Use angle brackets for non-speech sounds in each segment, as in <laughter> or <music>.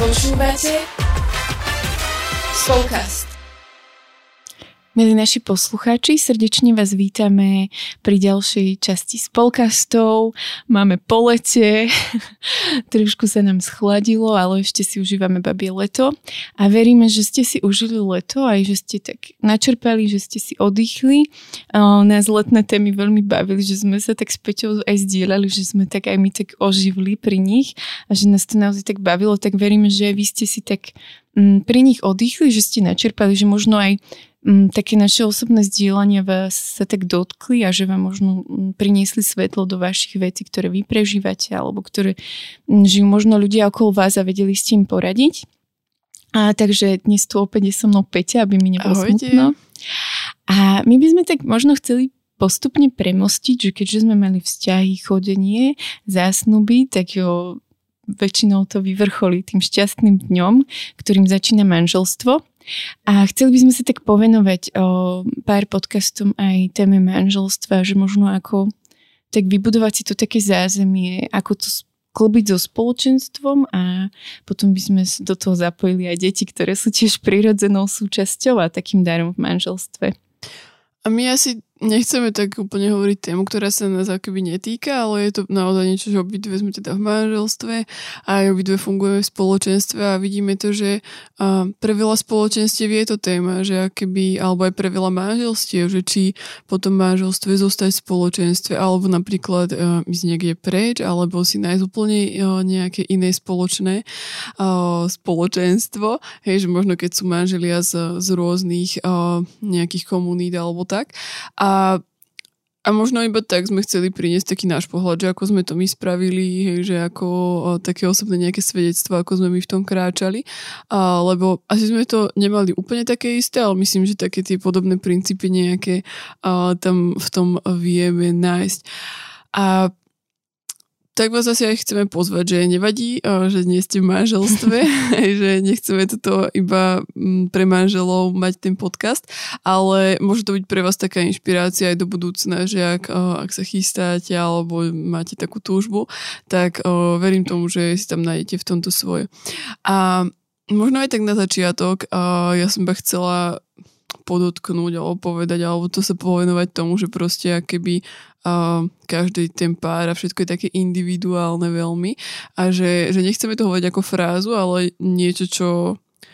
Počúvate Spolkast. Milí naši poslucháči, srdečne vás vítame pri ďalšej časti spolkastov. Máme po lete, <laughs> trošku sa nám schladilo, ale ešte si užívame babie leto a veríme, že ste si užili leto aj že ste tak načerpali, že ste si oddychli. Nás letné témy veľmi bavili, že sme sa tak s Peťou aj zdieľali, že sme tak aj my tak oživli pri nich a že nás to naozaj tak bavilo, tak veríme, že vy ste si tak mm, pri nich oddychli, že ste načerpali, že možno aj také naše osobné zdieľania vás sa tak dotkli a že vám možno priniesli svetlo do vašich vecí, ktoré vy prežívate alebo ktoré m, žijú možno ľudia okolo vás a vedeli ste im poradiť. A takže dnes tu opäť je so mnou Peťa, aby mi nebolo Ahojte. smutno. A my by sme tak možno chceli postupne premostiť, že keďže sme mali vzťahy, chodenie, zásnuby, tak jo, väčšinou to vyvrcholí tým šťastným dňom, ktorým začína manželstvo. A chceli by sme sa tak povenovať o pár podcastom aj téme manželstva, že možno ako tak vybudovať si to také zázemie, ako to klbiť so spoločenstvom a potom by sme do toho zapojili aj deti, ktoré sú tiež prirodzenou súčasťou a takým darom v manželstve. A my asi nechceme tak úplne hovoriť tému, ktorá sa nás akoby netýka, ale je to naozaj niečo, že obidve sme teda v manželstve a aj obidve fungujeme v spoločenstve a vidíme to, že pre veľa spoločenstiev je to téma, že akoby, alebo aj pre veľa manželstiev, že či po tom manželstve zostať v spoločenstve, alebo napríklad uh, ísť niekde preč, alebo si nájsť úplne nejaké iné spoločné spoločenstvo, hej, že možno keď sú manželia z, z rôznych nejakých komunít alebo tak. A a možno iba tak sme chceli priniesť taký náš pohľad, že ako sme to my spravili, hej, že ako o, také osobné nejaké svedectvo, ako sme my v tom kráčali. A, lebo asi sme to nemali úplne také isté, ale myslím, že také tie podobné princípy nejaké a, tam v tom vieme nájsť. A tak vás asi aj chceme pozvať, že nevadí, že nie ste v manželstve, <laughs> <laughs> že nechceme toto iba pre manželov mať ten podcast, ale môže to byť pre vás taká inšpirácia aj do budúcna, že ak, ak sa chystáte alebo máte takú túžbu, tak verím tomu, že si tam nájdete v tomto svoje. A možno aj tak na začiatok, ja som ba chcela podotknúť alebo povedať, alebo to sa povenovať tomu, že proste keby uh, každý ten pár a všetko je také individuálne veľmi a že, že nechceme to hovoriť ako frázu, ale niečo, čo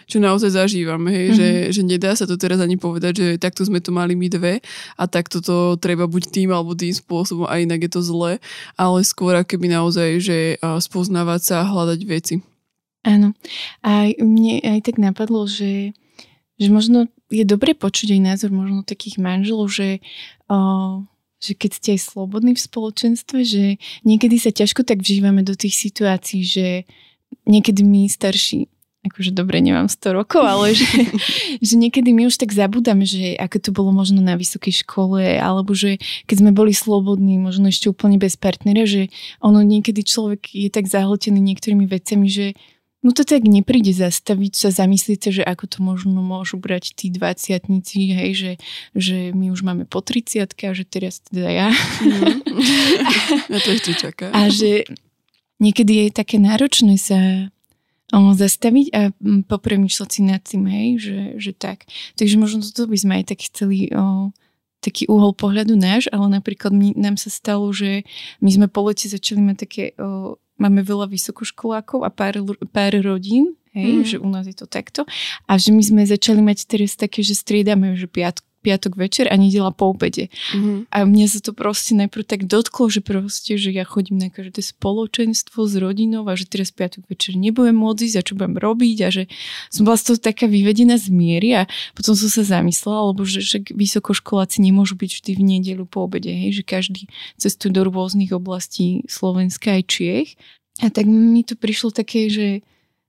čo naozaj zažívame, hej, mm-hmm. že, že nedá sa to teraz ani povedať, že takto sme to mali my dve a takto to treba buď tým alebo tým spôsobom a inak je to zle, ale skôr keby naozaj, že spoznávať sa a hľadať veci. Áno. A mne aj tak napadlo, že, že možno je dobre počuť aj názor možno takých manželov, že, o, že keď ste aj slobodní v spoločenstve, že niekedy sa ťažko tak vžívame do tých situácií, že niekedy my starší akože dobre, nemám 100 rokov, ale že, <laughs> že niekedy my už tak zabudáme, že ako to bolo možno na vysokej škole, alebo že keď sme boli slobodní, možno ešte úplne bez partnera, že ono niekedy človek je tak zahltený niektorými vecami, že No to tak nepríde zastaviť sa, zamyslieť sa, že ako to možno môžu brať tí dvaciatnici, hej, že, že my už máme po 30 a že teraz teda ja. <laughs> Mm. ja to ešte čaká. A že niekedy je také náročné sa zastaviť a popremýšľať si nad tým, hej, že, že tak. Takže možno toto by sme aj tak chceli o, taký uhol pohľadu náš, ale napríklad my, nám sa stalo, že my sme po lete začali mať také o, máme veľa vysokoškolákov a pár, pár rodín, hej, mm. že u nás je to takto. A že my sme začali mať teraz také, že striedame, že piat, piatok večer a nedela po obede. Mm-hmm. A mne sa to proste najprv tak dotklo, že proste, že ja chodím na každé spoločenstvo s rodinou a že teraz piatok večer nebudem môcť ísť a čo budem robiť a že som bola z toho taká vyvedená z miery a potom som sa zamyslela, lebo že, že vysokoškoláci nemôžu byť vždy v nedelu po obede, hej, že každý cestuje do rôznych oblastí Slovenska aj Čiech. A tak mi to prišlo také, že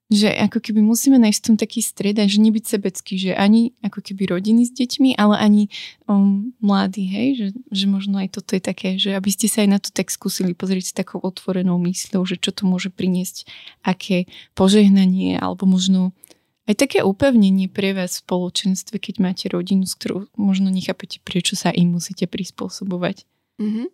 že ako keby musíme nájsť v tom taký stred že nebyť sebecký, že ani ako keby rodiny s deťmi, ale ani um, mladí, hej, že, že možno aj toto je také, že aby ste sa aj na to tak skúsili pozrieť s takou otvorenou mysľou, že čo to môže priniesť, aké požehnanie, alebo možno aj také upevnenie pre vás v spoločenstve, keď máte rodinu, s ktorou možno nechápete, prečo sa im musíte prispôsobovať. Mm-hmm.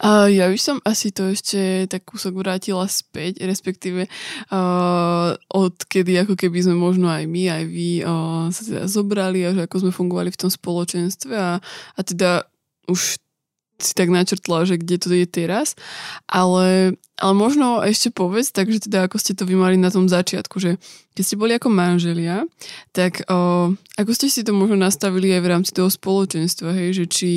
Uh, ja by som asi to ešte tak kúsok vrátila späť, respektíve uh, od kedy ako keby sme možno aj my, aj vy uh, sa teda zobrali a že ako sme fungovali v tom spoločenstve a, a teda už si tak načrtla, že kde to je teraz, ale, ale možno ešte povedz, takže teda ako ste to vy mali na tom začiatku, že keď ste boli ako manželia, tak o, ako ste si to možno nastavili aj v rámci toho spoločenstva, hej, že či,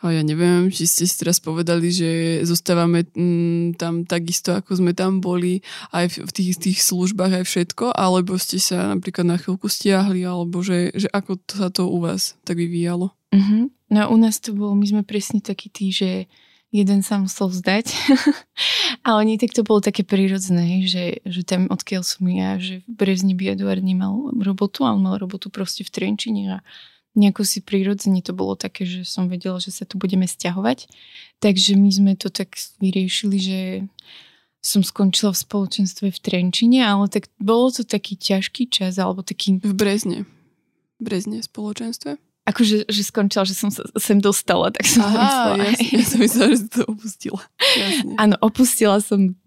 o, ja neviem, či ste si teraz povedali, že zostávame m, mm, tam takisto, ako sme tam boli, aj v tých, tých službách, aj všetko, alebo ste sa napríklad na chvíľku stiahli, alebo že, že ako to sa to u vás tak vyvíjalo? Mm-hmm. No u nás to bolo, my sme presne takí tí, že jeden sa musel vzdať. <laughs> a oni tak to bolo také prirodzené, že, že tam odkiaľ som ja, že v Brezni by Eduard nemal robotu, ale mal robotu proste v Trenčine a nejako si prirodzene to bolo také, že som vedela, že sa tu budeme stiahovať. Takže my sme to tak vyriešili, že som skončila v spoločenstve v Trenčine, ale tak bolo to taký ťažký čas, alebo taký... V Brezne. Brezne spoločenstve? Akože že skončila, že som sa sem dostala, tak som Aha, myslela. Jasne, <laughs> ja som myslela, že to opustila. Jasne. Áno, opustila som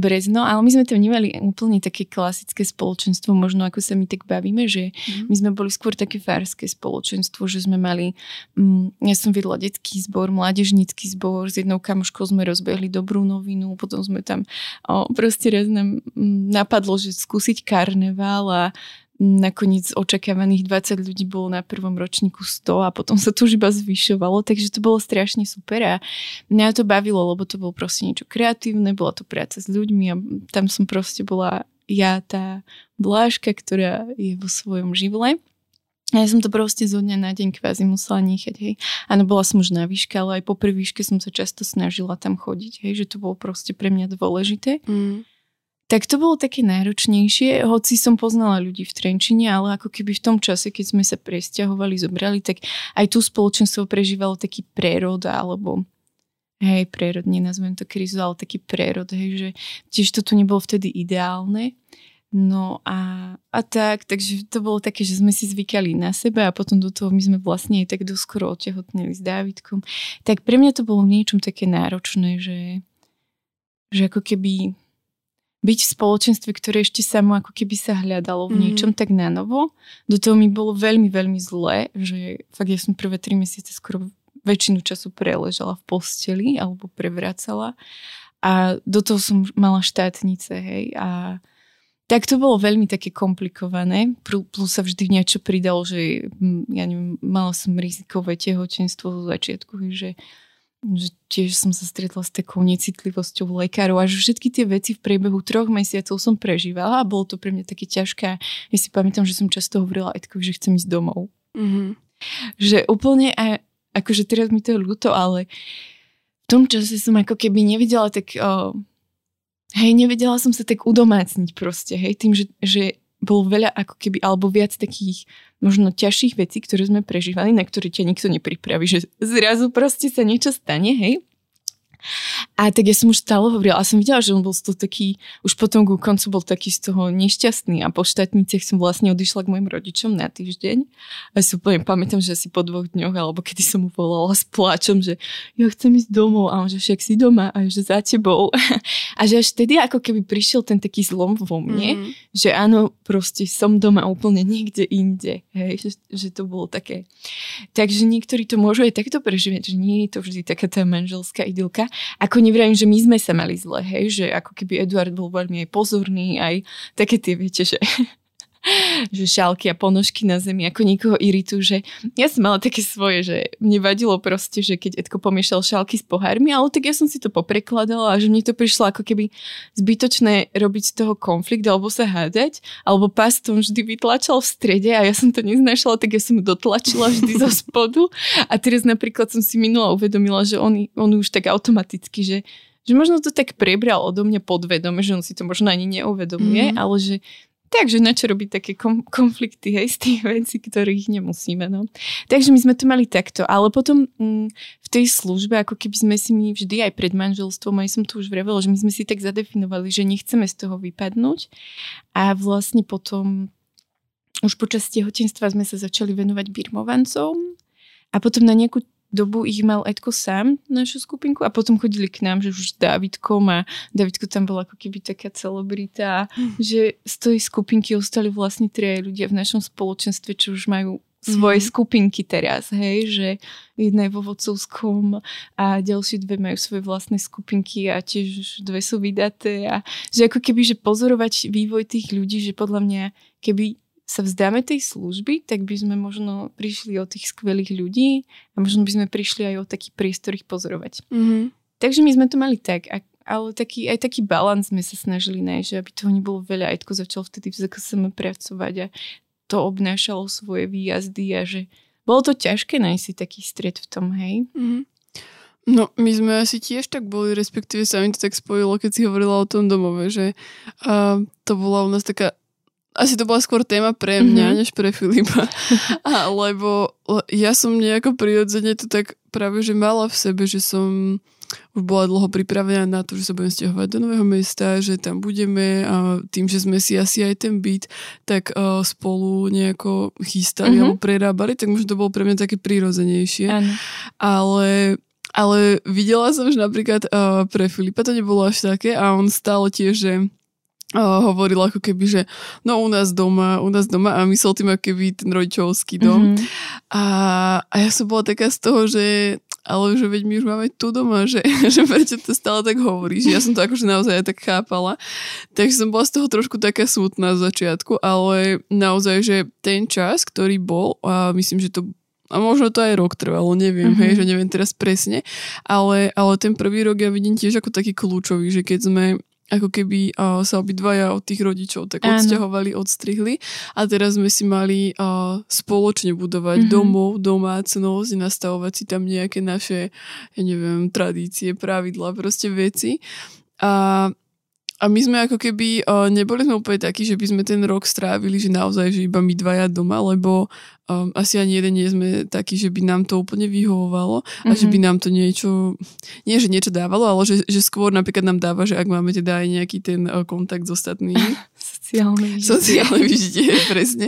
Brezno, ale my sme tam nemali úplne také klasické spoločenstvo, možno ako sa my tak bavíme, že mm. my sme boli skôr také fárske spoločenstvo, že sme mali, um, ja som vedla detský zbor, mládežnícky zbor, s jednou kamoškou sme rozbehli dobrú novinu, potom sme tam, o, proste raz nám napadlo, že skúsiť karneval a nakoniec očakávaných 20 ľudí bolo na prvom ročníku 100 a potom sa to už iba zvyšovalo, takže to bolo strašne super a mňa to bavilo, lebo to bolo proste niečo kreatívne, bola to práca s ľuďmi a tam som proste bola ja tá bláška, ktorá je vo svojom živle. Ja som to proste zo dňa na deň kvázi musela nechať, hej. Áno, bola som už na výške, ale aj po výške som sa často snažila tam chodiť, hej, že to bolo proste pre mňa dôležité. Mm tak to bolo také náročnejšie, hoci som poznala ľudí v Trenčine, ale ako keby v tom čase, keď sme sa presťahovali, zobrali, tak aj tu spoločenstvo prežívalo taký prerod, alebo hej, prerod, nenazvem to krizu, ale taký prerod, hej, že tiež to tu nebolo vtedy ideálne. No a, a tak, takže to bolo také, že sme si zvykali na sebe a potom do toho my sme vlastne aj tak doskoro otehotnili s Dávidkom. Tak pre mňa to bolo niečom také náročné, že, že ako keby byť v spoločenstve, ktoré ešte samo ako keby sa hľadalo v niečom mm. tak na novo. Do toho mi bolo veľmi, veľmi zlé, že fakt ja som prvé tri mesiace skoro väčšinu času preležala v posteli alebo prevracala a do toho som mala štátnice, hej, a tak to bolo veľmi také komplikované, plus sa vždy niečo pridalo, že hm, ja neviem, mala som rizikové tehotenstvo zo začiatku, že že tiež som sa stretla s takou necitlivosťou lekárov a že všetky tie veci v priebehu troch mesiacov som prežívala a bolo to pre mňa také ťažké. Ja si pamätám, že som často hovorila Edkovi, že chcem ísť domov. Mm-hmm. Že úplne, a, akože teraz mi to je ľúto, ale v tom čase som ako keby nevidela tak, oh, hej, nevedela som sa tak udomácniť proste, hej, tým, že, že bolo veľa ako keby, alebo viac takých možno ťažších vecí, ktoré sme prežívali, na ktoré ťa nikto nepripraví, že zrazu proste sa niečo stane, hej. A tak ja som už stále hovorila a som videla, že on bol z toho taký, už potom ku koncu bol taký z toho nešťastný a po štátniciach som vlastne odišla k mojim rodičom na týždeň a si úplne pamätám, že asi po dvoch dňoch alebo kedy som mu volala s pláčom, že ja chcem ísť domov a on, že však si doma a že za tebou. <laughs> a že až vtedy ako keby prišiel ten taký zlom vo mne, mm. že áno, proste som doma úplne niekde inde. Hej, že, že to bolo také. Takže niektorí to môžu aj takto prežívať, že nie je to vždy taká tá manželská idylka. Ako nevravím, že my sme sa mali zle, hej, že ako keby Eduard bol veľmi aj pozorný, aj také tie, viete, že <laughs> že šálky a ponožky na zemi ako niekoho iritujú, že ja som mala také svoje, že mne vadilo proste, že keď Edko pomiešal šálky s pohármi, ale tak ja som si to poprekladala a že mne to prišlo ako keby zbytočné robiť z toho konflikt alebo sa hádať, alebo pás tom vždy vytlačal v strede a ja som to neznašala, tak ja som ju dotlačila vždy zo spodu a teraz napríklad som si minula uvedomila, že on, on už tak automaticky, že že možno to tak prebral odo mňa podvedome, že on si to možno ani neuvedomuje, mm-hmm. ale že Takže na čo robiť také kom- konflikty hej, z tých vecí, ktorých nemusíme. No. Takže my sme to mali takto. Ale potom mm, v tej službe, ako keby sme si my vždy aj pred manželstvom, aj som tu už vravela, že my sme si tak zadefinovali, že nechceme z toho vypadnúť. A vlastne potom už počas tehotenstva sme sa začali venovať birmovancom. A potom na nejakú dobu ich mal Edko sám, našu skupinku, a potom chodili k nám, že už s Davidkom a Davidko tam bola ako keby taká celebrita, mm. že z tej skupinky ostali vlastne tri ľudia v našom spoločenstve, čo už majú svoje mm. skupinky teraz, hej, že jedna je vo vodcovskom a ďalšie dve majú svoje vlastné skupinky a tiež dve sú vydaté a že ako keby, že pozorovať vývoj tých ľudí, že podľa mňa, keby sa vzdáme tej služby, tak by sme možno prišli o tých skvelých ľudí a možno by sme prišli aj o taký priestor ich pozorovať. Mm-hmm. Takže my sme to mali tak, ale taký, aj taký balans sme sa snažili nájsť, že aby toho nebolo veľa. Ajdko začal vtedy v ZKSM pracovať a to obnášalo svoje výjazdy a že bolo to ťažké nájsť si taký stred v tom, hej? Mm-hmm. No, my sme asi tiež tak boli, respektíve sa mi to tak spojilo, keď si hovorila o tom domove, že uh, to bola u nás taká asi to bola skôr téma pre mňa, mm-hmm. než pre Filipa. A, <laughs> lebo ja som nejako prirodzene to tak práve, že mala v sebe, že som už bola dlho pripravená na to, že sa budem stiahovať do nového mesta, že tam budeme a tým, že sme si asi aj ten byt tak uh, spolu nejako chystali mm-hmm. alebo prerábali, tak možno to bolo pre mňa také prirodzenejšie. Ano. Ale ale videla som, že napríklad uh, pre Filipa to nebolo až také a on stále tiež, že hovoril ako keby, že no u nás doma, u nás doma a myslel tým ako keby ten rodičovský dom. Mm-hmm. A, a ja som bola taká z toho, že ale že veď my už máme tu doma, že, <laughs> že prečo to stále tak hovoríš. Ja som to akože naozaj aj tak chápala. Takže som bola z toho trošku taká smutná z začiatku, ale naozaj, že ten čas, ktorý bol, a myslím, že to a možno to aj rok trvalo, neviem, mm-hmm. hej, že neviem teraz presne, ale, ale ten prvý rok ja vidím tiež ako taký kľúčový, že keď sme ako keby uh, sa obidvaja od tých rodičov tak Áno. odsťahovali, odstrihli a teraz sme si mali uh, spoločne budovať mm-hmm. domov, domácnosť, nastavovať si tam nejaké naše, ja neviem, tradície, pravidla, proste veci. A a my sme ako keby, uh, neboli sme úplne takí, že by sme ten rok strávili, že naozaj, že iba my dvaja doma, lebo um, asi ani jeden nie sme takí, že by nám to úplne vyhovovalo mm-hmm. a že by mhm. nám to niečo, nie že niečo dávalo, ale že, že skôr napríklad nám dáva, že ak máme teda aj nejaký ten uh, kontakt s ostatnými. <laughs> Sociálne <laughs> vyžitie. Sociálne vyžitie, <laughs> presne.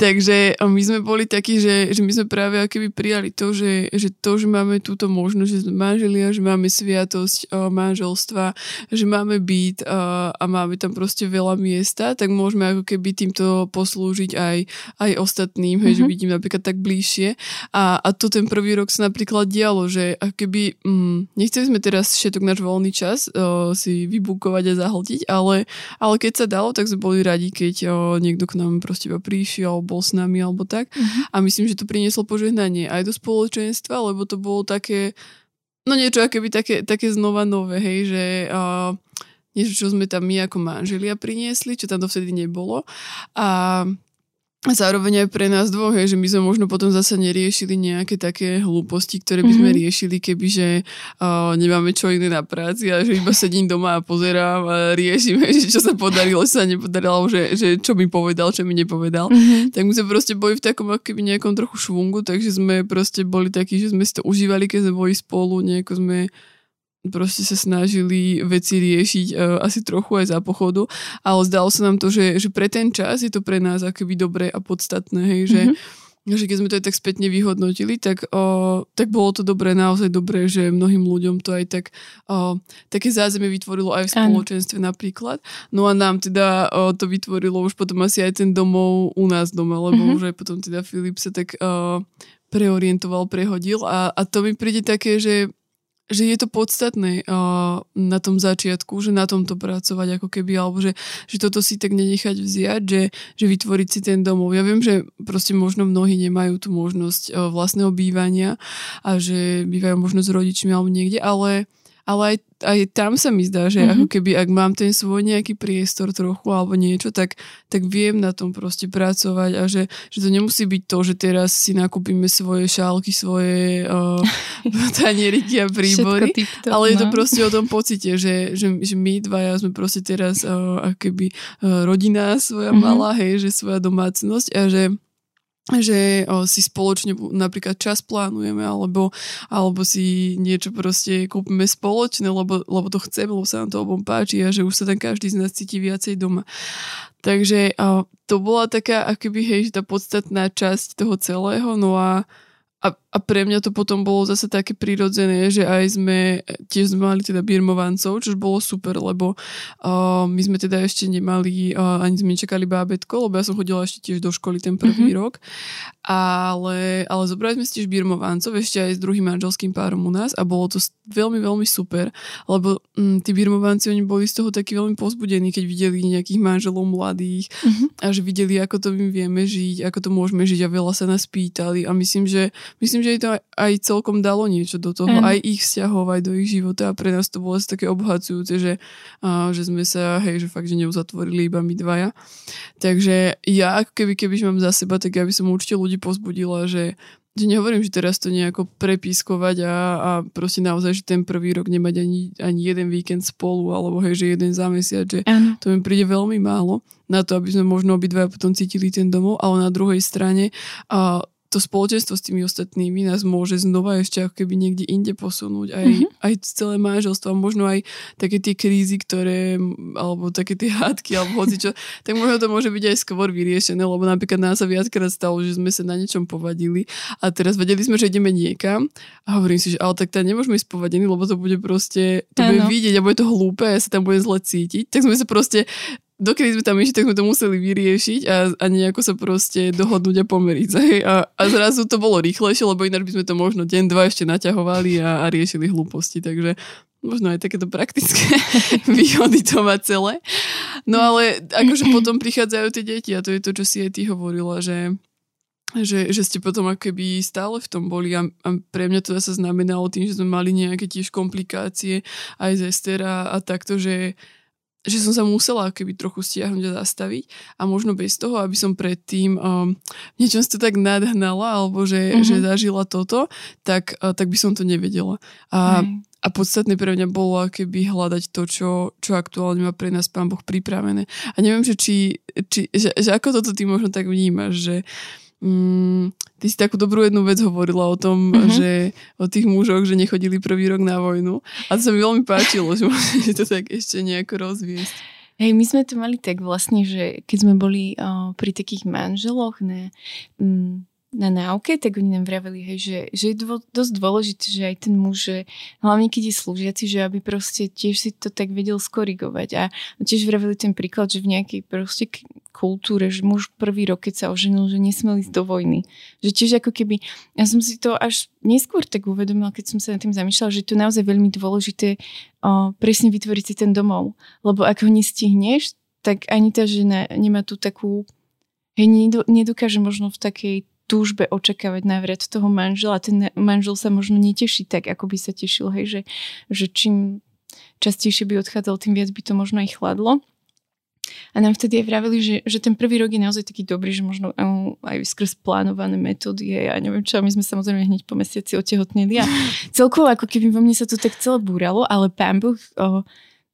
Takže uh, my sme boli takí, že, že my sme práve akoby prijali to, že, že to, že máme túto možnosť, že sme manželia, že máme sviatosť uh, manželstva, že máme byt uh, a máme tam proste veľa miesta, tak môžeme ako keby týmto poslúžiť aj, aj ostatným, mm-hmm. hej, mhm. vidím napríklad tak bližšie. A, a to ten prvý rok sa napríklad dialo, že keby, mm, nechceli sme teraz všetok náš voľný čas uh, si vybukovať a zahltiť, ale, ale keď sa dalo, tak sme boli radi, keď uh, niekto k nám proste iba prišiel, bol s nami alebo tak. Mm-hmm. A myslím, že to prinieslo požehnanie aj do spoločenstva, lebo to bolo také, no niečo akéby také, také znova nové, hej, že uh, niečo, čo sme tam my ako manželia priniesli, čo tam dovtedy nebolo. A a zároveň aj pre nás dvoch, je, že my sme možno potom zase neriešili nejaké také hlúposti, ktoré by sme mm-hmm. riešili, kebyže uh, nemáme čo iné na práci a že iba sedím doma a pozerám a riešime, <laughs> že čo sa podarilo, čo sa nepodarilo, že, že čo mi povedal, čo mi nepovedal. Mm-hmm. Tak my sme proste boli v takom keby nejakom trochu švungu, takže sme proste boli takí, že sme si to užívali, keď sme boli spolu, nejako sme proste sa snažili veci riešiť uh, asi trochu aj za pochodu, ale zdalo sa nám to, že, že pre ten čas je to pre nás akoby dobré a podstatné, hej, že, mm-hmm. že keď sme to aj tak spätne vyhodnotili, tak, uh, tak bolo to dobré, naozaj dobré, že mnohým ľuďom to aj tak uh, také zázemie vytvorilo aj v spoločenstve ano. napríklad. No a nám teda uh, to vytvorilo už potom asi aj ten domov u nás doma, lebo mm-hmm. už aj potom teda Filip sa tak uh, preorientoval, prehodil a, a to mi príde také, že že je to podstatné uh, na tom začiatku, že na tomto pracovať ako keby, alebo že, že toto si tak nenechať vziať, že, že vytvoriť si ten domov. Ja viem, že proste možno mnohí nemajú tú možnosť uh, vlastného bývania a že bývajú možno s rodičmi alebo niekde, ale ale aj, aj tam sa mi zdá, že mm-hmm. ako keby ak mám ten svoj nejaký priestor trochu alebo niečo, tak, tak viem na tom proste pracovať a že, že to nemusí byť to, že teraz si nakúpime svoje šálky, svoje uh, <laughs> tanieriky a príbory, ale je to no. proste o tom pocite, že, že, že my dvaja sme proste teraz uh, ako keby uh, rodina svoja mm-hmm. malá, hej, že svoja domácnosť a že že si spoločne napríklad čas plánujeme alebo, alebo si niečo proste kúpime spoločne, lebo, lebo to chceme, lebo sa nám to obom páči a že už sa tam každý z nás cíti viacej doma. Takže to bola taká akoby, hej, tá podstatná časť toho celého, no a a a pre mňa to potom bolo zase také prirodzené, že aj sme, tiež sme mali teda birmovancov, čo bolo super, lebo uh, my sme teda ešte nemali, uh, ani sme nečakali bábetko, lebo ja som chodila ešte tiež do školy ten prvý mm-hmm. rok, ale, ale zobrali sme si tiež birmovancov ešte aj s druhým manželským párom u nás a bolo to veľmi, veľmi super, lebo um, tí birmovanci, oni boli z toho takí veľmi pozbudení, keď videli nejakých manželov mladých mm-hmm. a že videli, ako to my vieme žiť, ako to môžeme žiť a veľa sa nás pýtali a myslím, že myslím, že to aj celkom dalo niečo do toho, mm. aj ich vzťahov, aj do ich života a pre nás to bolo asi také obhacujúce, že, a, že sme sa, hej, že fakt, že neuzatvorili iba my dvaja. Takže ja, keby, keby mám za seba, tak ja by som určite ľudí pozbudila, že že nehovorím, že teraz to nejako prepískovať a, a proste naozaj, že ten prvý rok nemať ani, ani jeden víkend spolu, alebo hej, že jeden za mesiac, že ano. to mi príde veľmi málo na to, aby sme možno obidva potom cítili ten domov, ale na druhej strane a to spoločenstvo s tými ostatnými nás môže znova ešte ako keby niekde inde posunúť. Aj, mm-hmm. aj celé manželstvo a možno aj také tie krízy, ktoré, alebo také tie hádky, alebo hoci čo, <laughs> tak možno to môže byť aj skôr vyriešené, lebo napríklad nás sa viackrát stalo, že sme sa na niečom povadili a teraz vedeli sme, že ideme niekam a hovorím si, že ale tak tam nemôžeme ísť povadení, lebo to bude proste, to bude vidieť a bude to hlúpe ja sa tam bude zle cítiť. Tak sme sa proste dokedy sme tam išli, tak sme to museli vyriešiť a, a nejako sa proste dohodnúť a pomeriť. A, a zrazu to bolo rýchlejšie, lebo ináč by sme to možno deň, dva ešte naťahovali a, a riešili hlúposti. Takže možno aj takéto praktické <laughs> výhody to má celé. No ale akože <clears throat> potom prichádzajú tie deti a to je to, čo si aj ty hovorila, že že, že ste potom akoby stále v tom boli a, a pre mňa to zase znamenalo tým, že sme mali nejaké tiež komplikácie aj z Estera a takto, že, že som sa musela keby trochu stiahnuť a zastaviť a možno bez toho, aby som predtým um, niečo to tak nadhnala alebo že, mm-hmm. že zažila toto, tak, uh, tak by som to nevedela. A, a podstatné pre mňa bolo keby hľadať to, čo, čo aktuálne má pre nás Pán Boh pripravené. A neviem, že či, či že, že ako toto ty možno tak vnímaš, že mm, Ty si takú dobrú jednu vec hovorila o tom, mm-hmm. že o tých mužoch, že nechodili prvý rok na vojnu. A to sa mi veľmi páčilo, že môžete <laughs> to tak ešte nejako rozviesť. Hej, my sme to mali tak vlastne, že keď sme boli o, pri takých manželoch na, m, na náuke, tak oni nám vraveli, hej, že, že je dvo, dosť dôležité, že aj ten muž, že, hlavne keď je slúžiaci, že aby proste tiež si to tak vedel skorigovať. A tiež vraveli ten príklad, že v nejakej proste kultúre, že muž prvý rok, keď sa oženil, že nesmel ísť do vojny. Že tiež ako keby, ja som si to až neskôr tak uvedomila, keď som sa nad tým zamýšľala, že to je naozaj veľmi dôležité o, presne vytvoriť si ten domov. Lebo ak ho nestihneš, tak ani tá žena nemá tu takú, hej, nedokáže možno v takej túžbe očakávať návrat toho manžela. Ten manžel sa možno neteší tak, ako by sa tešil, hej, že, že čím častejšie by odchádzal, tým viac by to možno aj chladlo. A nám vtedy aj vravili, že, že ten prvý rok je naozaj taký dobrý, že možno aj skrz plánované metódy a ja neviem čo, my sme samozrejme hneď po mesiaci otehotnili a <laughs> celkovo ako keby vo mne sa to tak celé búralo, ale pán Boh o,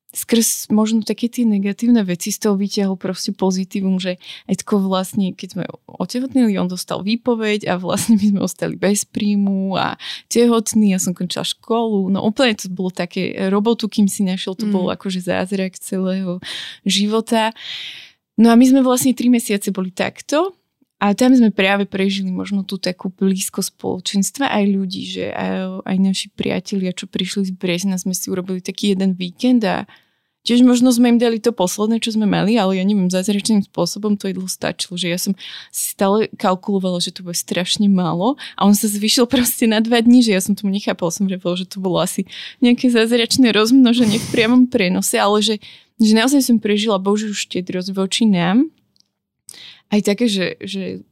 skrz možno také tie negatívne veci z toho vyťahol proste pozitívum, že tako vlastne, keď sme otehotnili, on dostal výpoveď a vlastne my sme ostali bez príjmu a tehotný, ja som končila školu, no úplne to bolo také robotu, kým si našiel, to mm. bol akože zázrak celého života. No a my sme vlastne tri mesiace boli takto a tam sme práve prežili možno tú takú blízko spoločenstva aj ľudí, že aj, aj naši priatelia, čo prišli z Brezna, sme si urobili taký jeden víkend a tiež možno sme im dali to posledné, čo sme mali, ale ja neviem, zázračným spôsobom to jedlo stačilo, že ja som stále kalkulovala, že to bude strašne málo a on sa zvyšil <laughs> proste na dva dní, že ja som tomu nechápala, som vravela, že to bolo asi nejaké zázračné rozmnoženie v priamom prenose, ale že, že naozaj som prežila Božiu štedrosť voči nám aj také, že, že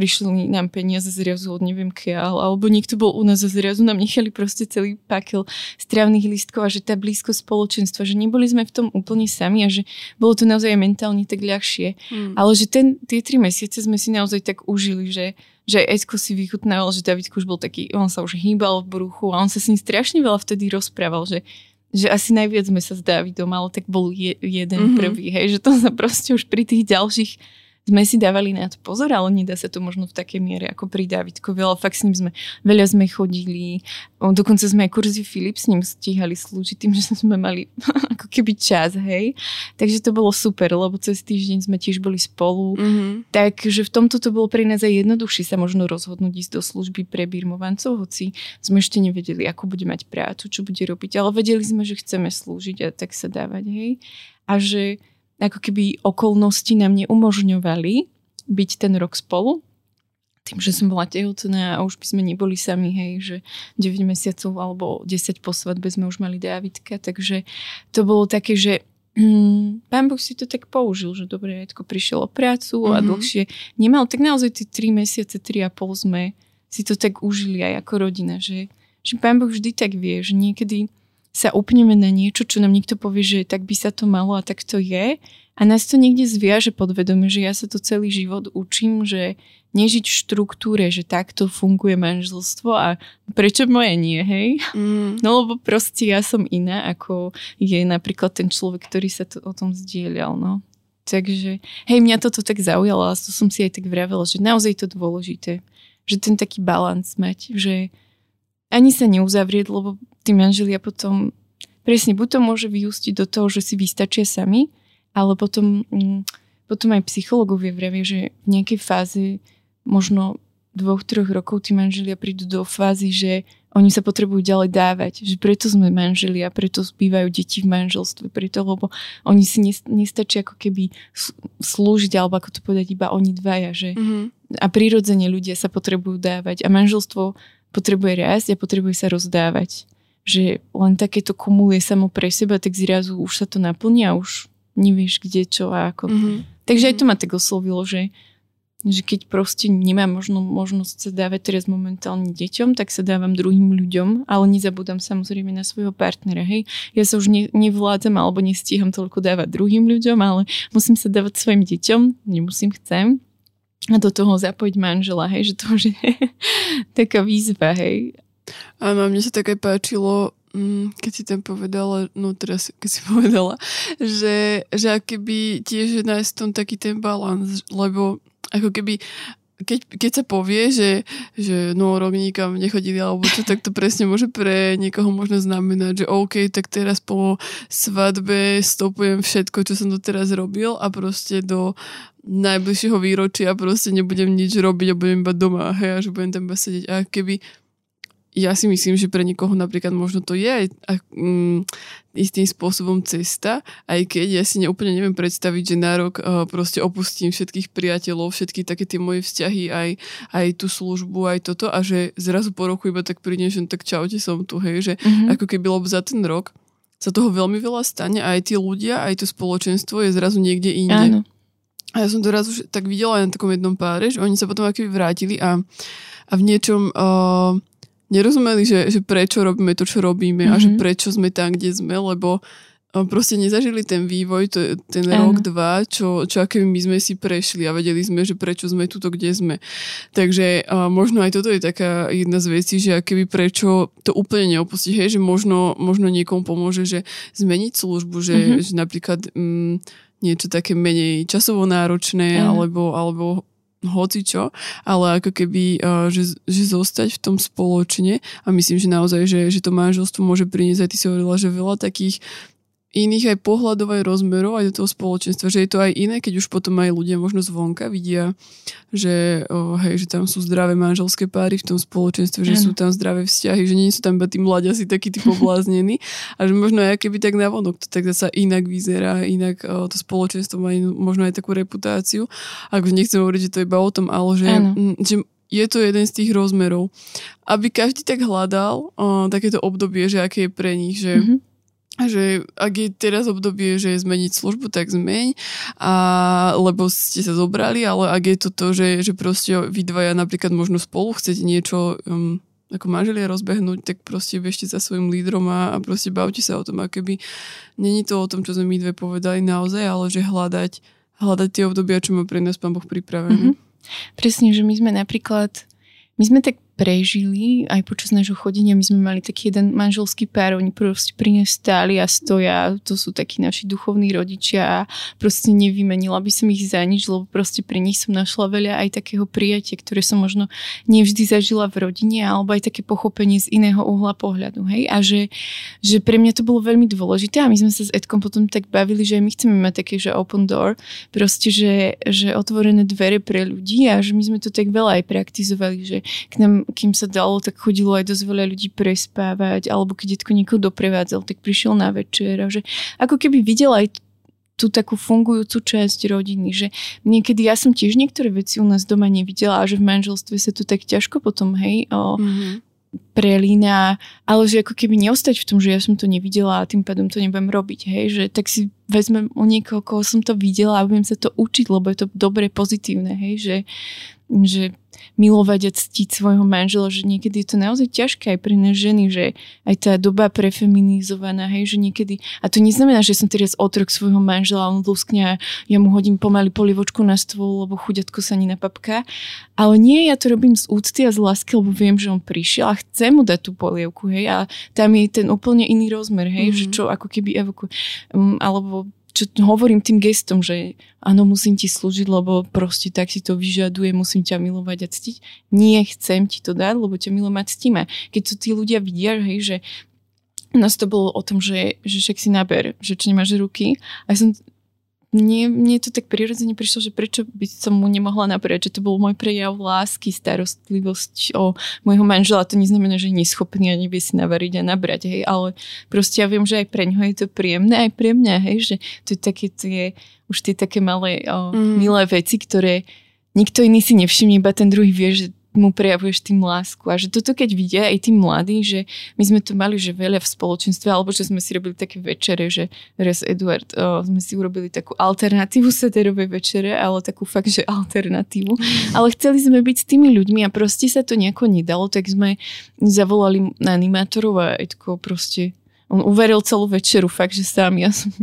prišli nám peniaze zrazu od neviem kiaľ, alebo niekto bol u nás a zrazu nám nechali proste celý pakel strávnych lístkov a že tá blízko spoločenstva, že neboli sme v tom úplne sami a že bolo to naozaj mentálne tak ľahšie. Hmm. Ale že ten, tie tri mesiace sme si naozaj tak užili, že že aj Esko si vychutnával, že Davidko už bol taký, on sa už hýbal v bruchu a on sa s ním strašne veľa vtedy rozprával, že že asi najviac sme sa s Davidom, ale tak bol je, jeden mm-hmm. prvý, hej, že to sa proste už pri tých ďalších sme si dávali na to pozor, ale nedá sa to možno v takej miere ako pri Davidkovi, ale fakt s ním sme, veľa sme chodili, dokonca sme aj kurzy Filip s ním stíhali slúžiť tým, <laughs> že sme mali <laughs> ako keby čas, hej. Takže to bolo super, lebo cez týždeň sme tiež boli spolu. Mm-hmm. Takže v tomto to bolo pre nás aj jednoduchšie sa možno rozhodnúť ísť do služby pre birmovancov, hoci sme ešte nevedeli, ako bude mať prácu, čo bude robiť, ale vedeli sme, že chceme slúžiť a tak sa dávať, hej. A že ako keby okolnosti nám neumožňovali byť ten rok spolu. Tým, že som bola tehotná a už by sme neboli sami, hej, že 9 mesiacov alebo 10 po svadbe sme už mali Dávidka, takže to bolo také, že mm, pán Boh si to tak použil, že dobre, Edko prišiel o prácu mm-hmm. a mhm. dlhšie nemal, tak naozaj tie 3 mesiace, 3 a pol sme si to tak užili aj ako rodina, že, že pán Boh vždy tak vie, že niekedy sa upneme na niečo, čo nám niekto povie, že tak by sa to malo a tak to je. A nás to niekde zviaže podvedome, že ja sa to celý život učím, že nežiť v štruktúre, že takto funguje manželstvo a prečo moje nie, hej? Mm. No lebo proste ja som iná, ako je napríklad ten človek, ktorý sa to, o tom zdieľal, no. Takže, hej, mňa toto tak zaujalo a to som si aj tak vravela, že naozaj to dôležité, že ten taký balans mať, že ani sa neuzavrieť, lebo tí manželia potom presne buď to môže vyústiť do toho, že si vystačia sami, ale potom, mm, potom aj psychológovia vravia, že v nejakej fáze možno dvoch, troch rokov tí manželia prídu do fázy, že oni sa potrebujú ďalej dávať. Že preto sme manželia, preto zbývajú deti v manželstve, preto, lebo oni si nestačí ako keby slúžiť, alebo ako to povedať, iba oni dvaja. Že? Mm-hmm. A prirodzene ľudia sa potrebujú dávať. A manželstvo potrebuje rásť a potrebuje sa rozdávať. Že len takéto kumuluje samo pre seba, tak zrazu už sa to naplní a už nevieš kde, čo a ako. Mm-hmm. Takže aj to ma tak oslovilo, že, že keď proste nemám možno, možnosť sa dávať teraz momentálne deťom, tak sa dávam druhým ľuďom, ale nezabudám samozrejme na svojho partnera. Hej. Ja sa už ne, nevládzam alebo nestíham toľko dávať druhým ľuďom, ale musím sa dávať svojim deťom, nemusím, chcem a do toho zapojiť manžela, hej, že to už je <laughs> taká výzva, hej. Áno, mne sa také páčilo, mm, keď si tam povedala, no teraz keď si <laughs> povedala, že, že keby tiež nájsť tom taký ten balans, lebo ako keby keď, keď sa povie, že, že no rok nikam nechodili alebo čo, tak to presne môže pre niekoho možno znamenať, že OK, tak teraz po svadbe stopujem všetko, čo som doteraz robil a proste do najbližšieho výročia proste nebudem nič robiť a budem iba doma, hej, a že budem tam iba sedieť. A keby ja si myslím, že pre niekoho napríklad možno to je aj mm, istým spôsobom cesta, aj keď ja si neúplne neviem predstaviť, že na rok uh, proste opustím všetkých priateľov, všetky také tie moje vzťahy, aj, aj tú službu, aj toto a že zrazu po roku iba tak prídem, že no tak čaute som tu, hej, že mm-hmm. ako keby lebo za ten rok sa toho veľmi veľa stane a aj tí ľudia, aj to spoločenstvo je zrazu niekde inde. Áno. A ja som to raz už tak videla aj na takom jednom páre, že oni sa potom akoby vrátili a, a v niečom uh, nerozumeli, že, že prečo robíme to, čo robíme mm-hmm. a že mhm. prečo sme tam, kde sme, lebo uh, proste nezažili ten vývoj, to, ten Áno. rok, dva, čo, čo aké my sme si prešli a vedeli sme, že prečo sme tuto, kde sme. Takže uh, možno aj toto je taká jedna z vecí, že keby prečo to úplne neopustiť, hej, že možno, možno niekomu pomôže, že zmeniť službu, že, mm-hmm. že napríklad... Um, niečo také menej časovo náročné mm. alebo, alebo hoci čo, ale ako keby, uh, že, že zostať v tom spoločne. A myslím, že naozaj, že, že to manželstvo môže priniesť, aj ty si hovorila, že veľa takých iných aj pohľadov, aj rozmerov aj do toho spoločenstva, že je to aj iné, keď už potom aj ľudia možno zvonka vidia, že, oh, hej, že tam sú zdravé manželské páry v tom spoločenstve, že ano. sú tam zdravé vzťahy, že nie sú tam iba tí mladiasi takí tí pobláznení <laughs> a že možno aj keby tak navonok to tak zasa inak vyzerá, inak oh, to spoločenstvo má možno aj takú reputáciu. Ako nechcem hovoriť, že to je iba o tom, ale že, m, že je to jeden z tých rozmerov. Aby každý tak hľadal oh, takéto obdobie, že aké je pre nich, že mm-hmm že ak je teraz obdobie, že zmeniť službu, tak zmeň, a, lebo ste sa zobrali, ale ak je to to, že, že proste vy dvaja napríklad možno spolu chcete niečo um, ako manželia rozbehnúť, tak proste bežte za svojim lídrom a, a proste bavte sa o tom. A keby není to o tom, čo sme my dve povedali naozaj, ale že hľadať, hľadať tie obdobia, čo má pre nás Pán Boh pripravené. Mm-hmm. Presne, že my sme napríklad, my sme tak prežili aj počas nášho chodenia. My sme mali taký jeden manželský pár, oni proste pri nás stáli a stoja, to sú takí naši duchovní rodičia a proste nevymenila by som ich za nič, lebo proste pri nich som našla veľa aj takého prijatia, ktoré som možno nevždy zažila v rodine, alebo aj také pochopenie z iného uhla pohľadu. Hej? A že, že pre mňa to bolo veľmi dôležité a my sme sa s Edkom potom tak bavili, že my chceme mať také, že open door, proste, že, že otvorené dvere pre ľudí a že my sme to tak veľa aj praktizovali, že k nám kým sa dalo, tak chodilo aj dosť veľa ľudí prespávať, alebo keď detko niekoho doprevádzal, tak prišiel na večer a že ako keby videl aj tú takú fungujúcu časť rodiny, že niekedy ja som tiež niektoré veci u nás doma nevidela a že v manželstve sa to tak ťažko potom, hej, o, mm-hmm. prelína, ale že ako keby neostať v tom, že ja som to nevidela a tým pádom to nebudem robiť, hej, že tak si vezmem u niekoho, koho som to videla a budem sa to učiť, lebo je to dobre, pozitívne, hej, že, že milovať a ctiť svojho manžela, že niekedy je to naozaj ťažké aj pre nás ženy, že aj tá doba prefeminizovaná, hej, že niekedy, a to neznamená, že som teraz otrok svojho manžela, on luskne a ja mu hodím pomaly polivočku na stôl, lebo chuďatko sa ani napapká, ale nie, ja to robím z úcty a z lásky, lebo viem, že on prišiel a chcem mu dať tú polievku, hej, a tam je ten úplne iný rozmer, hej, mm-hmm. že čo ako keby evokuje, um, alebo čo hovorím tým gestom, že áno, musím ti slúžiť, lebo proste tak si to vyžaduje, musím ťa milovať a ctiť. Nie chcem ti to dať, lebo ťa a ctíme. Keď to tí ľudia vidia, hej, že nás to bolo o tom, že, že však si naber, že či nemáš ruky. A ja som mne, mne to tak prirodzene prišlo, že prečo by som mu nemohla nabrať, že to bol môj prejav lásky, starostlivosť o môjho manžela. To neznamená, že je neschopný a nevie si navariť a nabrať, hej, ale proste ja viem, že aj pre ňoho je to príjemné, aj pre mňa, hej, že to je také tie, už tie také malé, o, mm. milé veci, ktoré nikto iný si nevšimne, iba ten druhý vie, že mu prejavuješ tým lásku. A že toto keď vidia aj tí mladí, že my sme to mali že veľa v spoločenstve, alebo že sme si robili také večere, že raz Eduard, o, sme si urobili takú alternatívu <laughs> sederovej večere, ale takú fakt, že alternatívu. Ale chceli sme byť s tými ľuďmi a proste sa to nejako nedalo, tak sme zavolali animátorov a Edko proste on uveril celú večeru, fakt, že sám ja som,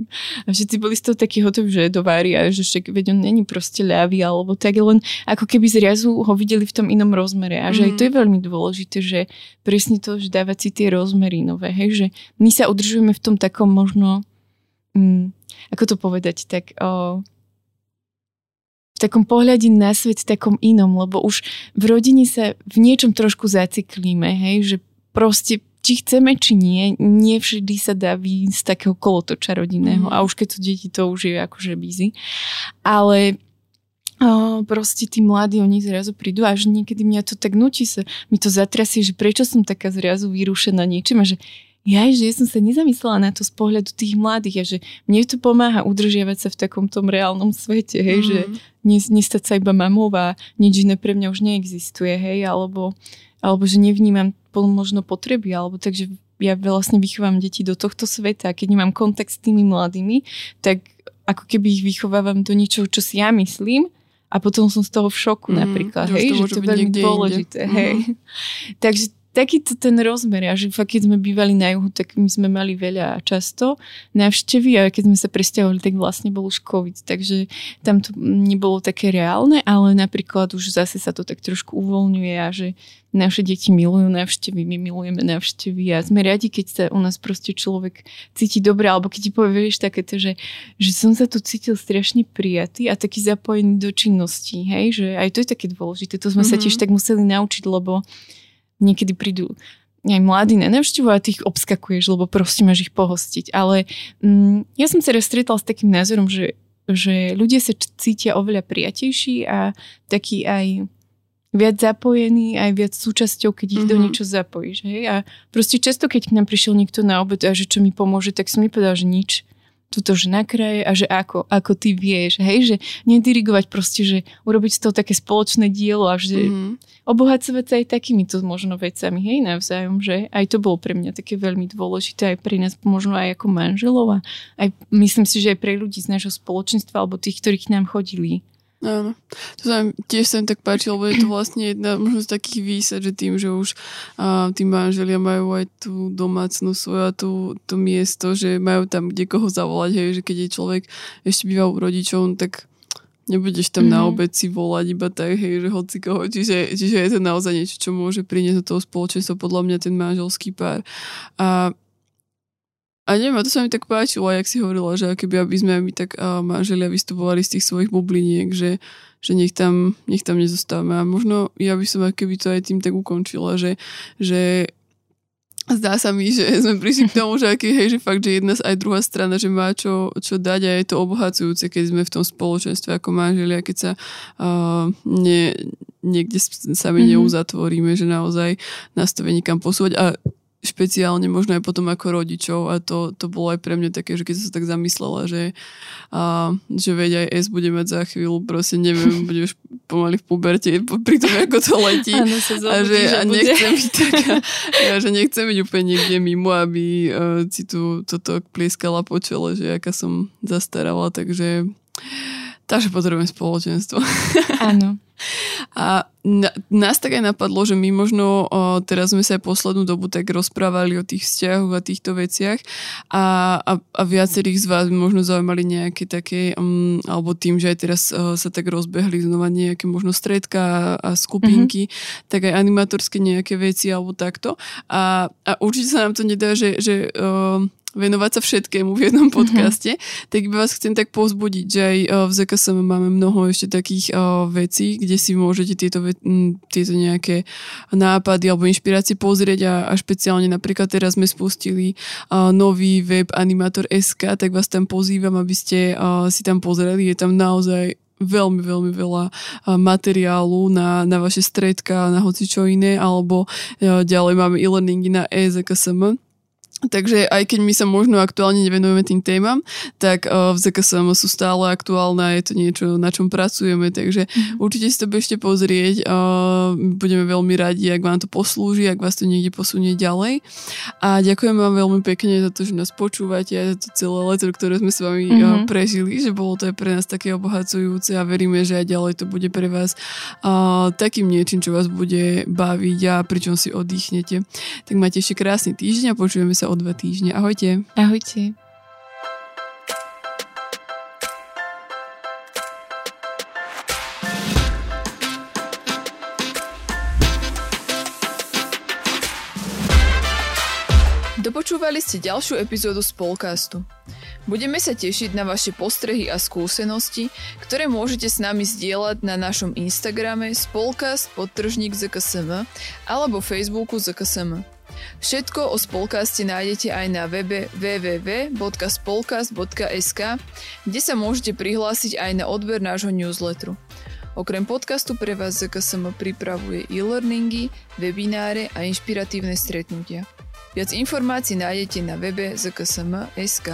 a všetci boli z toho takí hotoví, že dovári a že však, veď on není proste ľavý alebo tak, len ako keby zrazu ho videli v tom inom rozmere a že mm. aj to je mhm. veľmi dôležité, že presne to, že dávať si tie rozmery nové, hej, že my sa udržujeme v tom takom možno, mm, ako to povedať, tak o, v takom pohľade na svet takom inom, lebo už v rodine sa v niečom trošku zaciklíme, hej, že proste či chceme, či nie, nie vždy sa dá výjsť z takého kolotoča rodinného. Mm. A už keď sú deti, to už je akože busy. Ale O, proste tí mladí, oni zrazu prídu a že niekedy mňa to tak nutí sa, mi to zatrasie, že prečo som taká zrazu vyrušená niečím a že ja, že ja som sa nezamyslela na to z pohľadu tých mladých a že mne to pomáha udržiavať sa v takom tom reálnom svete, hej, mm. že nestať sa iba mamou a nič iné pre mňa už neexistuje, hej, alebo, alebo že nevnímam možno potreby, alebo takže ja vlastne vychovám deti do tohto sveta a keď nemám kontakt s tými mladými, tak ako keby ich vychovávam do niečoho, čo si ja myslím a potom som z toho v šoku mm, napríklad, hej, to že to je veľmi dôležité, inde. hej. Mm. Takže takýto ten rozmer a že fakt, keď sme bývali na juhu, tak my sme mali veľa často návštevy a keď sme sa presťahovali, tak vlastne bol už COVID, takže tam to nebolo také reálne, ale napríklad už zase sa to tak trošku uvoľňuje a že naše deti milujú návštevy, my milujeme návštevy a sme radi, keď sa u nás proste človek cíti dobre, alebo keď ti povieš takéto, že, že som sa tu cítil strašne prijatý a taký zapojený do činností, hej, že aj to je také dôležité, to sme mm-hmm. sa tiež tak museli naučiť, lebo niekedy prídu aj mladí na návštevu a ty ich obskakuješ, lebo proste máš ich pohostiť. Ale mm, ja som sa stretla s takým názorom, že, že ľudia sa cítia oveľa prijatejší a taký aj viac zapojení, aj viac súčasťou, keď ich mm-hmm. do mhm. niečo zapojíš. Hej? A proste často, keď k nám prišiel niekto na obed a že čo mi pomôže, tak som mi povedal, že nič tuto, že na kraje a že ako, ako ty vieš, hej, že nedirigovať proste, že urobiť z toho také spoločné dielo a že mm-hmm. obohacovať sa aj takýmito možno vecami, hej, navzájom, že aj to bolo pre mňa také veľmi dôležité, aj pre nás možno aj ako manželov a aj myslím si, že aj pre ľudí z nášho spoločenstva alebo tých, ktorí k nám chodili. Áno. To sa mi tiež sa tak páči, lebo je to vlastne jedna možno z takých výsad, že tým, že už uh, tí manželia majú aj tú domácnu svoju a tú, to miesto, že majú tam kde koho zavolať, hej, že keď je človek ešte býval u rodičov, no tak Nebudeš tam mm. na obec si volať iba tak, hej, že hoci koho. Čiže, čiže je to naozaj niečo, čo môže priniesť do toho spoločenstva, podľa mňa ten manželský pár. A a neviem, a to sa mi tak páčilo, jak si hovorila, že keby aby sme my tak uh, manželia vystupovali z tých svojich bubliniek, že, že nech, tam, nech tam nezostávame. A možno ja by som keby to aj tým tak ukončila, že, že zdá sa mi, že sme prišli k tomu, že, aký, hej, že fakt, že jedna aj druhá strana, že má čo, čo dať a je to obohacujúce, keď sme v tom spoločenstve ako manželia, keď sa uh, ne, niekde sami mm-hmm. neuzatvoríme, že naozaj nás to vie nikam posúvať a špeciálne možno aj potom ako rodičov a to, to bolo aj pre mňa také, že keď som sa tak zamyslela, že, a, že veď aj S bude mať za chvíľu, proste neviem, <laughs> bude už pomaly v puberte pri tom, ako to letí. Ano, a že a nechcem byť <laughs> taká, ja, že nechcem byť úplne niekde mimo, aby uh, si tu toto plieskala po čele, že aká som zastarala, takže takže potrebujem spoločenstvo. <laughs> Áno. A na, nás tak aj napadlo, že my možno o, teraz sme sa aj poslednú dobu tak rozprávali o tých vzťahoch a týchto veciach a, a, a viacerých z vás možno zaujímali nejaké také, um, alebo tým, že aj teraz o, sa tak rozbehli znova nejaké možno stredka a, a skupinky, mm-hmm. tak aj animatorské nejaké veci alebo takto. A, a určite sa nám to nedá, že, že o, venovať sa všetkému v jednom mhm. podcaste, mm-hmm. tak iba vás chcem tak pozbudiť, že aj eh, v ZKSM máme mnoho ešte takých uh, vecí, kde si môžete tieto, tieto nejaké nápady alebo inšpirácie pozrieť a, a špeciálne napríklad teraz sme spustili uh, nový web Animator.sk, tak vás tam pozývam, aby ste si tam pozreli, je tam naozaj veľmi, veľmi veľa materiálu na, na vaše stredka, na hoci čo iné, alebo ďalej máme e-learningy na EZKSM, Takže aj keď my sa možno aktuálne nevenujeme tým témam, tak uh, v ZKSM sú stále aktuálne a je to niečo, na čom pracujeme, takže mm-hmm. určite si to bežte pozrieť. Uh, budeme veľmi radi, ak vám to poslúži, ak vás to niekde posunie ďalej. A ďakujem vám veľmi pekne za to, že nás počúvate a za to celé leto, ktoré sme s vami mm-hmm. uh, prežili, že bolo to aj pre nás také obohacujúce a veríme, že aj ďalej to bude pre vás uh, takým niečím, čo vás bude baviť a pričom si oddychnete. Tak máte ešte krásny týždeň a počujeme sa o dva týždne. Ahojte. Ahojte. Dopočúvali ste ďalšiu epizódu Spolcastu. Budeme sa tešiť na vaše postrehy a skúsenosti, ktoré môžete s nami zdieľať na našom Instagrame spolcast podtržník ZKSM alebo Facebooku ZKSM. Všetko o Spolkaste nájdete aj na webe www.spolkast.sk, kde sa môžete prihlásiť aj na odber nášho newsletteru. Okrem podcastu pre vás ZKSM pripravuje e-learningy, webináre a inšpiratívne stretnutia. Viac informácií nájdete na webe zksm.sk.